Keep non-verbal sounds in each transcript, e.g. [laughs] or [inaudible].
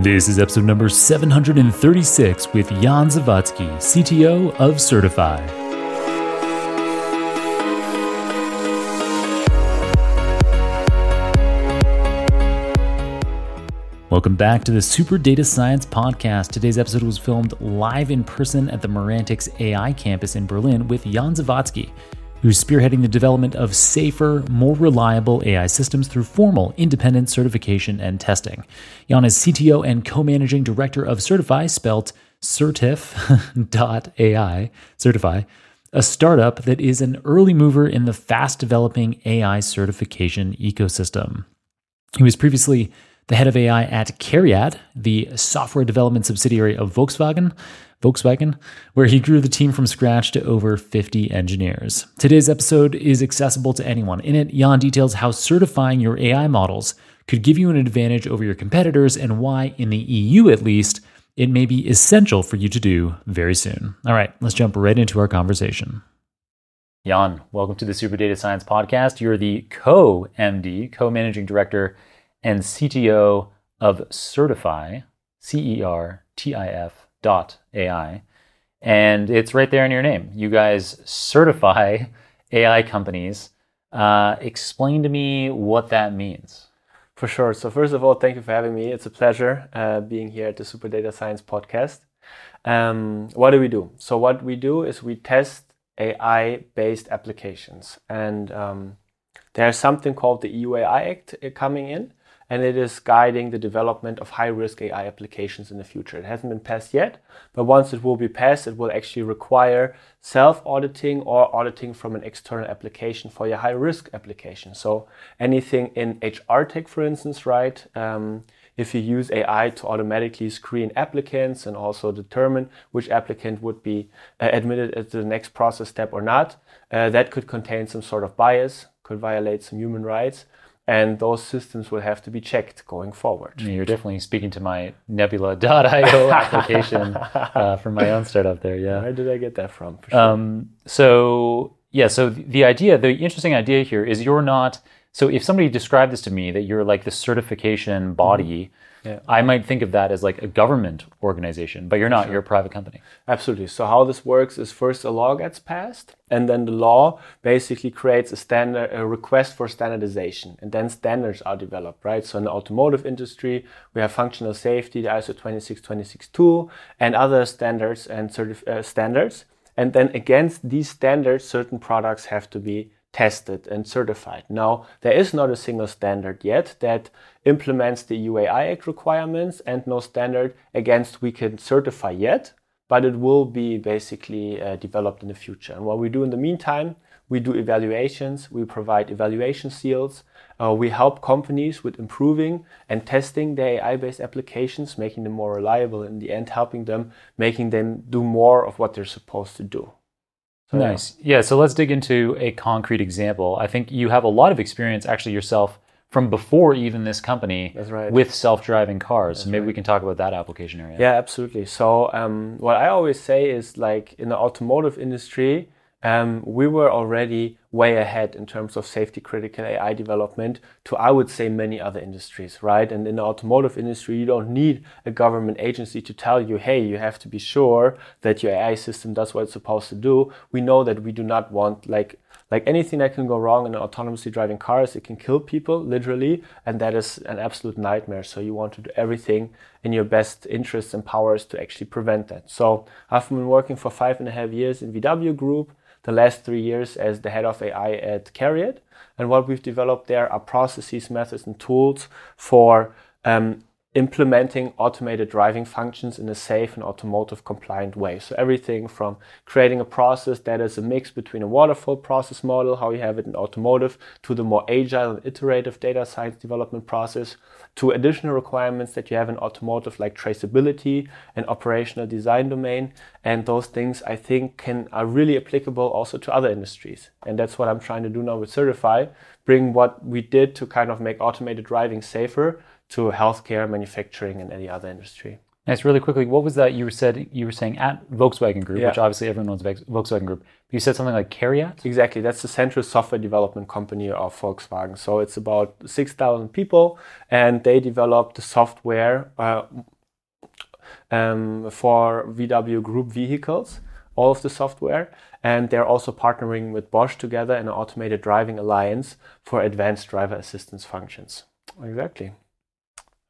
This is episode number 736 with Jan Zawadzki, CTO of Certify. Welcome back to the Super Data Science Podcast. Today's episode was filmed live in person at the Merantix AI campus in Berlin with Jan Zawadzki who's spearheading the development of safer, more reliable AI systems through formal, independent certification and testing. Jan is CTO and co managing director of Certify, spelt certif.ai, [laughs] Certify, a startup that is an early mover in the fast developing AI certification ecosystem. He was previously the head of AI at Cariad, the software development subsidiary of Volkswagen, Volkswagen, where he grew the team from scratch to over 50 engineers. Today's episode is accessible to anyone. In it, Jan details how certifying your AI models could give you an advantage over your competitors and why, in the EU at least, it may be essential for you to do very soon. All right, let's jump right into our conversation. Jan, welcome to the Super Data Science Podcast. You're the co MD, co managing director, and CTO of Certify, C E R T I F dot AI. And it's right there in your name. You guys certify AI companies. Uh, explain to me what that means. For sure. So, first of all, thank you for having me. It's a pleasure uh, being here at the Super Data Science podcast. Um, what do we do? So, what we do is we test AI based applications. And um, there's something called the EU AI Act uh, coming in and it is guiding the development of high risk AI applications in the future. It hasn't been passed yet, but once it will be passed, it will actually require self auditing or auditing from an external application for your high risk application. So anything in HR tech, for instance, right? Um, if you use AI to automatically screen applicants and also determine which applicant would be uh, admitted at the next process step or not, uh, that could contain some sort of bias, could violate some human rights and those systems will have to be checked going forward. You're definitely speaking to my Nebula.io [laughs] application uh, from my own startup there. Yeah. Where did I get that from? Sure. Um, so yeah, so the idea, the interesting idea here is you're not. So if somebody described this to me, that you're like the certification body. Mm-hmm yeah. I might think of that as like a government organization, but you're not. Sure. You're a private company. Absolutely. So how this works is first a law gets passed, and then the law basically creates a standard, a request for standardization, and then standards are developed, right? So in the automotive industry, we have functional safety, the ISO 26262, and other standards and certif- uh, standards. And then against these standards, certain products have to be tested and certified. Now, there is not a single standard yet that implements the EU AI Act requirements and no standard against we can certify yet, but it will be basically uh, developed in the future. And what we do in the meantime, we do evaluations, we provide evaluation seals, uh, we help companies with improving and testing their AI based applications, making them more reliable, in the end, helping them, making them do more of what they're supposed to do. So, nice. Yeah. So let's dig into a concrete example. I think you have a lot of experience actually yourself from before even this company right. with self-driving cars. so maybe right. we can talk about that application area. Yeah, absolutely. So um, what I always say is like in the automotive industry, um, we were already way ahead in terms of safety critical AI development to, I would say, many other industries, right? And in the automotive industry, you don't need a government agency to tell you, hey, you have to be sure that your AI system does what it's supposed to do. We know that we do not want like like anything that can go wrong in autonomously driving car is it can kill people literally and that is an absolute nightmare so you want to do everything in your best interests and powers to actually prevent that so i've been working for five and a half years in vw group the last three years as the head of ai at Cariad and what we've developed there are processes methods and tools for um, implementing automated driving functions in a safe and automotive compliant way. So everything from creating a process that is a mix between a waterfall process model, how you have it in automotive, to the more agile and iterative data science development process, to additional requirements that you have in automotive like traceability and operational design domain. And those things I think can are really applicable also to other industries. And that's what I'm trying to do now with Certify, bring what we did to kind of make automated driving safer to healthcare, manufacturing, and any other industry. Nice. Really quickly, what was that you said? You were saying at Volkswagen Group, yeah. which obviously everyone knows Volkswagen Group. You said something like Cariad? Exactly. That's the central software development company of Volkswagen. So it's about 6,000 people, and they develop the software uh, um, for VW Group vehicles, all of the software. And they're also partnering with Bosch together in an automated driving alliance for advanced driver assistance functions. Exactly.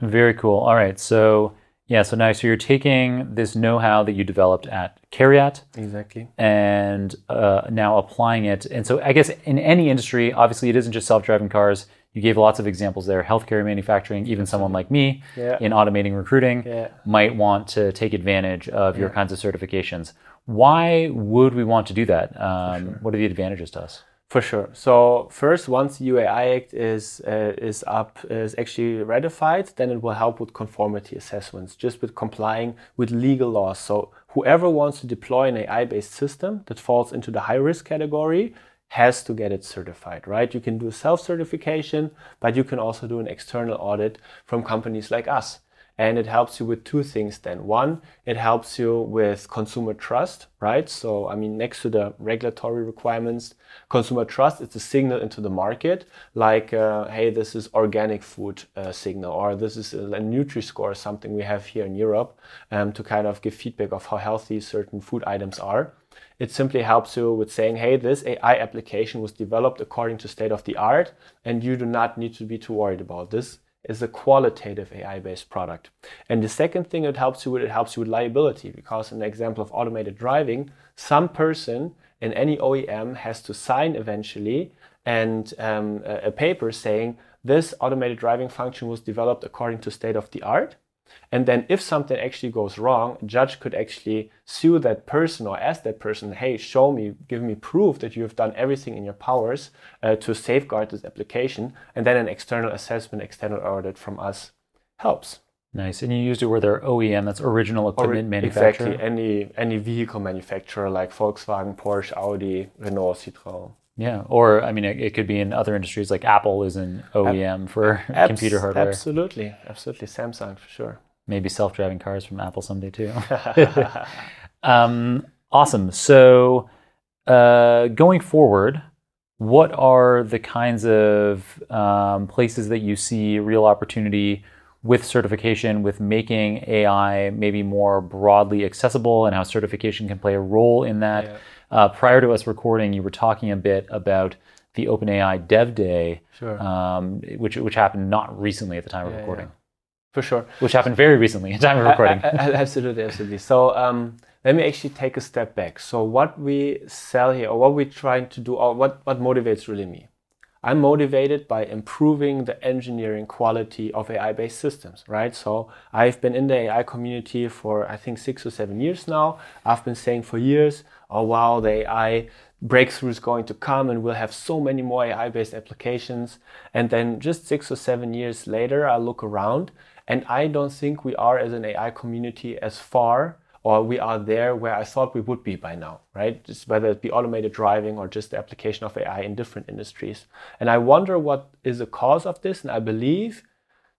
Very cool. All right. So yeah, so now so you're taking this know-how that you developed at Cariad, exactly, and uh, now applying it. And so I guess in any industry, obviously, it isn't just self-driving cars. You gave lots of examples there: healthcare, manufacturing. Even someone like me yeah. in automating recruiting yeah. might want to take advantage of your kinds of certifications. Why would we want to do that? Um, sure. What are the advantages to us? For sure. So first, once the EU AI Act is uh, is up is actually ratified, then it will help with conformity assessments, just with complying with legal laws. So whoever wants to deploy an AI-based system that falls into the high risk category has to get it certified, right? You can do self-certification, but you can also do an external audit from companies like us. And it helps you with two things then. One, it helps you with consumer trust, right? So, I mean, next to the regulatory requirements, consumer trust is a signal into the market, like, uh, hey, this is organic food uh, signal, or this is a, Nutri-Score, something we have here in Europe um, to kind of give feedback of how healthy certain food items are. It simply helps you with saying, hey, this AI application was developed according to state of the art, and you do not need to be too worried about this is a qualitative AI based product. And the second thing it helps you with, it helps you with liability because in the example of automated driving, some person in any OEM has to sign eventually and um, a, a paper saying this automated driving function was developed according to state of the art and then if something actually goes wrong, judge could actually sue that person or ask that person, hey, show me, give me proof that you have done everything in your powers uh, to safeguard this application. And then an external assessment, external audit from us helps. Nice. And you used it where they're OEM, that's original equipment manufacturer. Exactly. Any any vehicle manufacturer like Volkswagen, Porsche, Audi, Renault, Citroën. Yeah, or I mean, it, it, could be in other industries like Apple is an OEM for Abs- [laughs] computer hardware. Absolutely, absolutely, Samsung for sure. Maybe self-driving cars from Apple someday too. [laughs] [laughs] um, awesome. So, uh, going forward, what are the kinds of um, places that you see real opportunity with certification, with making AI maybe more broadly accessible, and how certification can play a role in that? Yeah uh, prior to us recording, you were talking a bit about the OpenAI Dev Day, sure. um, which which happened not recently at the time of recording. Yeah. For sure. Which happened very recently at the time of recording. I, I, absolutely, absolutely. So um, let me actually take a step back. So what we sell here, or what we're trying to do, or what, what motivates really me? I'm motivated by improving the engineering quality of AI based systems, right? So I've been in the AI community for I think six or seven years now. I've been saying for years, oh wow, the AI breakthrough is going to come and we'll have so many more AI based applications. And then just six or seven years later, I look around and I don't think we are as an AI community as far or we are there where I thought we would be by now, right? Just whether it be automated driving or just the application of AI in different industries. And I wonder what is the cause of this. And I believe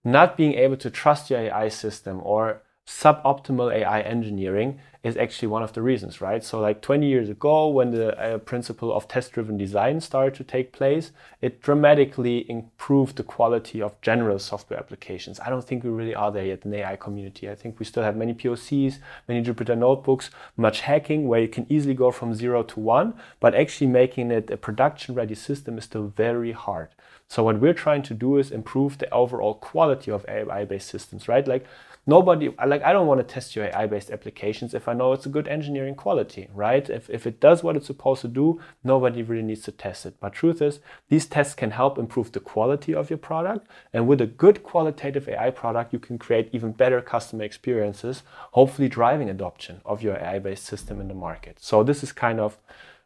not being able to trust your AI system or suboptimal AI engineering is actually one of the reasons, right? So, like 20 years ago, when the uh, principle of test driven design started to take place, it dramatically improved the quality of general software applications. I don't think we really are there yet in the AI community. I think we still have many POCs, many Jupyter notebooks, much hacking where you can easily go from zero to one, but actually making it a production ready system is still very hard. So, what we're trying to do is improve the overall quality of AI based systems, right? Like, nobody like i don't want to test your ai based applications if i know it's a good engineering quality right if, if it does what it's supposed to do nobody really needs to test it but truth is these tests can help improve the quality of your product and with a good qualitative ai product you can create even better customer experiences hopefully driving adoption of your ai based system in the market so this is kind of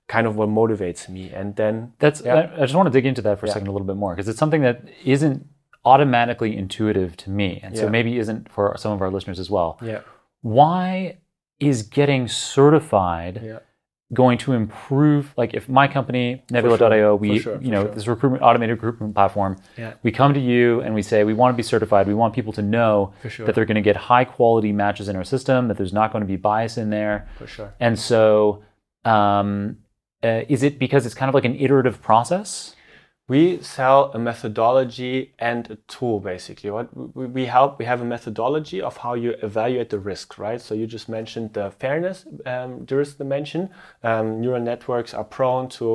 kind of what motivates me and then that's yeah. i just want to dig into that for a yeah. second a little bit more because it's something that isn't automatically intuitive to me, and so maybe isn't for some of our listeners as well. Yeah. Why is getting certified yeah. going to improve? Like, if my company Nebula.io, sure. we sure. you know sure. this recruitment automated recruitment platform, yeah. we come to you and we say we want to be certified. We want people to know that they're going to get high quality matches in our system. That there's not going to be bias in there. For sure. And so. Um, uh, is it because it's kind of like an iterative process? We sell a methodology and a tool basically. What we help we have a methodology of how you evaluate the risk right? So you just mentioned the fairness um, the risk dimension um, neural networks are prone to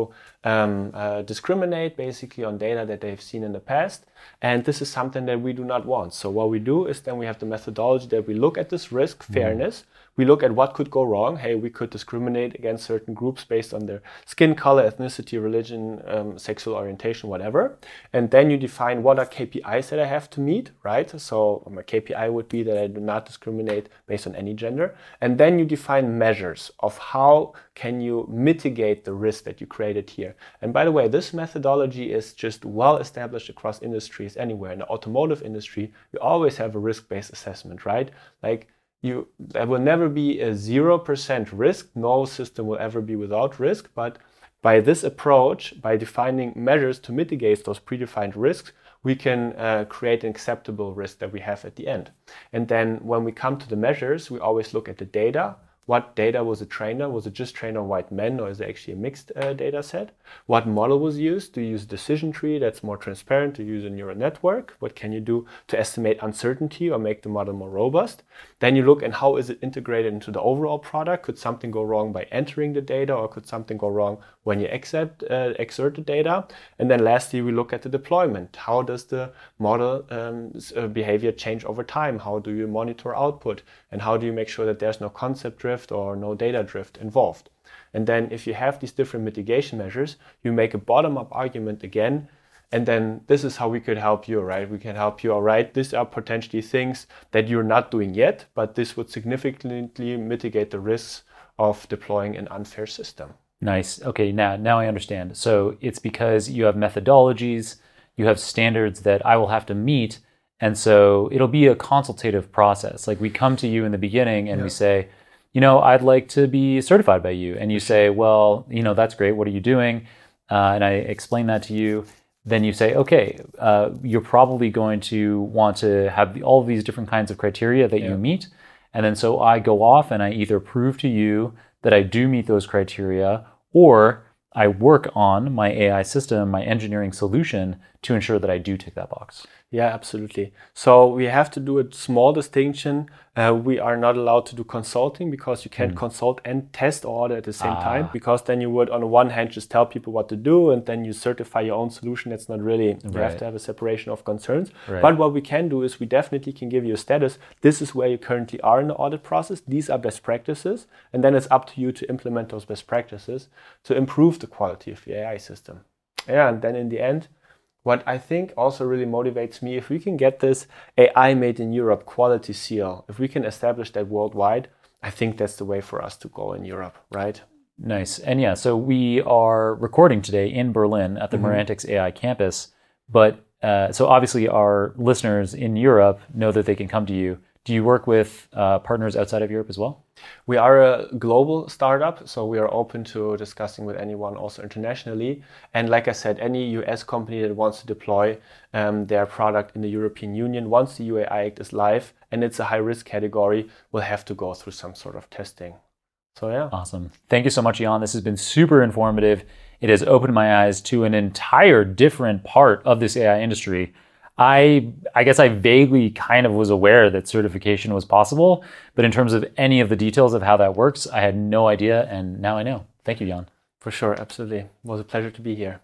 um, uh, discriminate basically on data that they've seen in the past. And this is something that we do not want. So what we do is then we have the methodology that we look at this risk mm-hmm. fairness we look at what could go wrong. Hey, we could discriminate against certain groups based on their skin color, ethnicity, religion, um, sexual orientation, whatever. And then you define what are KPIs that I have to meet, right? So my KPI would be that I do not discriminate based on any gender. And then you define measures of how can you mitigate the risk that you created here. And by the way, this methodology is just well established across industries anywhere. In the automotive industry, you always have a risk-based assessment, right? Like you there will never be a 0% risk. No system will ever be without risk. But by this approach, by defining measures to mitigate those predefined risks, we can uh, create an acceptable risk that we have at the end. And then when we come to the measures, we always look at the data what data was it trained on? Was it just trained on white men or is it actually a mixed uh, data set? What model was used? Do you use a decision tree that's more transparent? Do you use a neural network? What can you do to estimate uncertainty or make the model more robust? Then you look and how is it integrated into the overall product? Could something go wrong by entering the data or could something go wrong when you accept, uh, exert the data? And then lastly, we look at the deployment. How does the model um, uh, behavior change over time? How do you monitor output? And how do you make sure that there's no concept drift drift or no data drift involved. And then if you have these different mitigation measures, you make a bottom up argument again. And then this is how we could help you, right? We can help you, all right, these are potentially things that you're not doing yet, but this would significantly mitigate the risks of deploying an unfair system. Nice. Okay, now now I understand. So it's because you have methodologies, you have standards that I will have to meet, and so it'll be a consultative process. Like we come to you in the beginning and yeah. we say, you know, I'd like to be certified by you. And you say, well, you know, that's great. What are you doing? Uh, and I explain that to you. Then you say, okay, uh, you're probably going to want to have all of these different kinds of criteria that yeah. you meet. And then so I go off and I either prove to you that I do meet those criteria or I work on my AI system, my engineering solution to ensure that I do tick that box. Yeah, absolutely. So we have to do a small distinction. Uh, we are not allowed to do consulting because you can't mm. consult and test order at the same ah. time. Because then you would, on the one hand, just tell people what to do, and then you certify your own solution. That's not really. Right. You have to have a separation of concerns. Right. But what we can do is we definitely can give you a status. This is where you currently are in the audit process. These are best practices, and then it's up to you to implement those best practices to improve the quality of the AI system. Yeah, and then in the end what I think also really motivates me, if we can get this AI made in Europe quality seal, if we can establish that worldwide, I think that's the way for us to go in Europe, right? Nice. And yeah, so we are recording today in Berlin at the mm-hmm. Merantix AI campus. But uh, so obviously, our listeners in Europe know that they can come to you do you work with uh, partners outside of Europe as well? We are a global startup, so we are open to discussing with anyone also internationally. And like I said, any US company that wants to deploy um, their product in the European Union, once the EU AI Act is live and it's a high risk category, will have to go through some sort of testing. So, yeah. Awesome. Thank you so much, Jan. This has been super informative. It has opened my eyes to an entire different part of this AI industry I I guess I vaguely kind of was aware that certification was possible, but in terms of any of the details of how that works, I had no idea, and now I know. Thank you, Jan. For sure, absolutely. It was a pleasure to be here.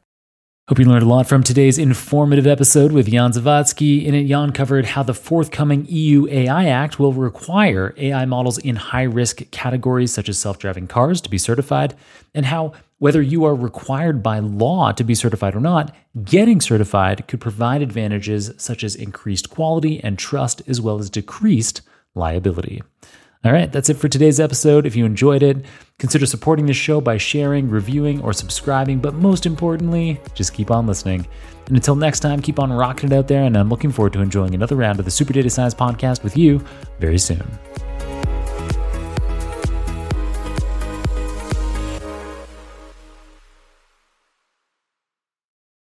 Hope you learned a lot from today's informative episode with Jan Zawadzki. In it, Jan covered how the forthcoming EU AI Act will require AI models in high risk categories such as self driving cars to be certified, and how whether you are required by law to be certified or not, getting certified could provide advantages such as increased quality and trust, as well as decreased liability. All right, that's it for today's episode. If you enjoyed it, consider supporting the show by sharing, reviewing, or subscribing. But most importantly, just keep on listening. And until next time, keep on rocking it out there. And I'm looking forward to enjoying another round of the Super Data Science Podcast with you very soon.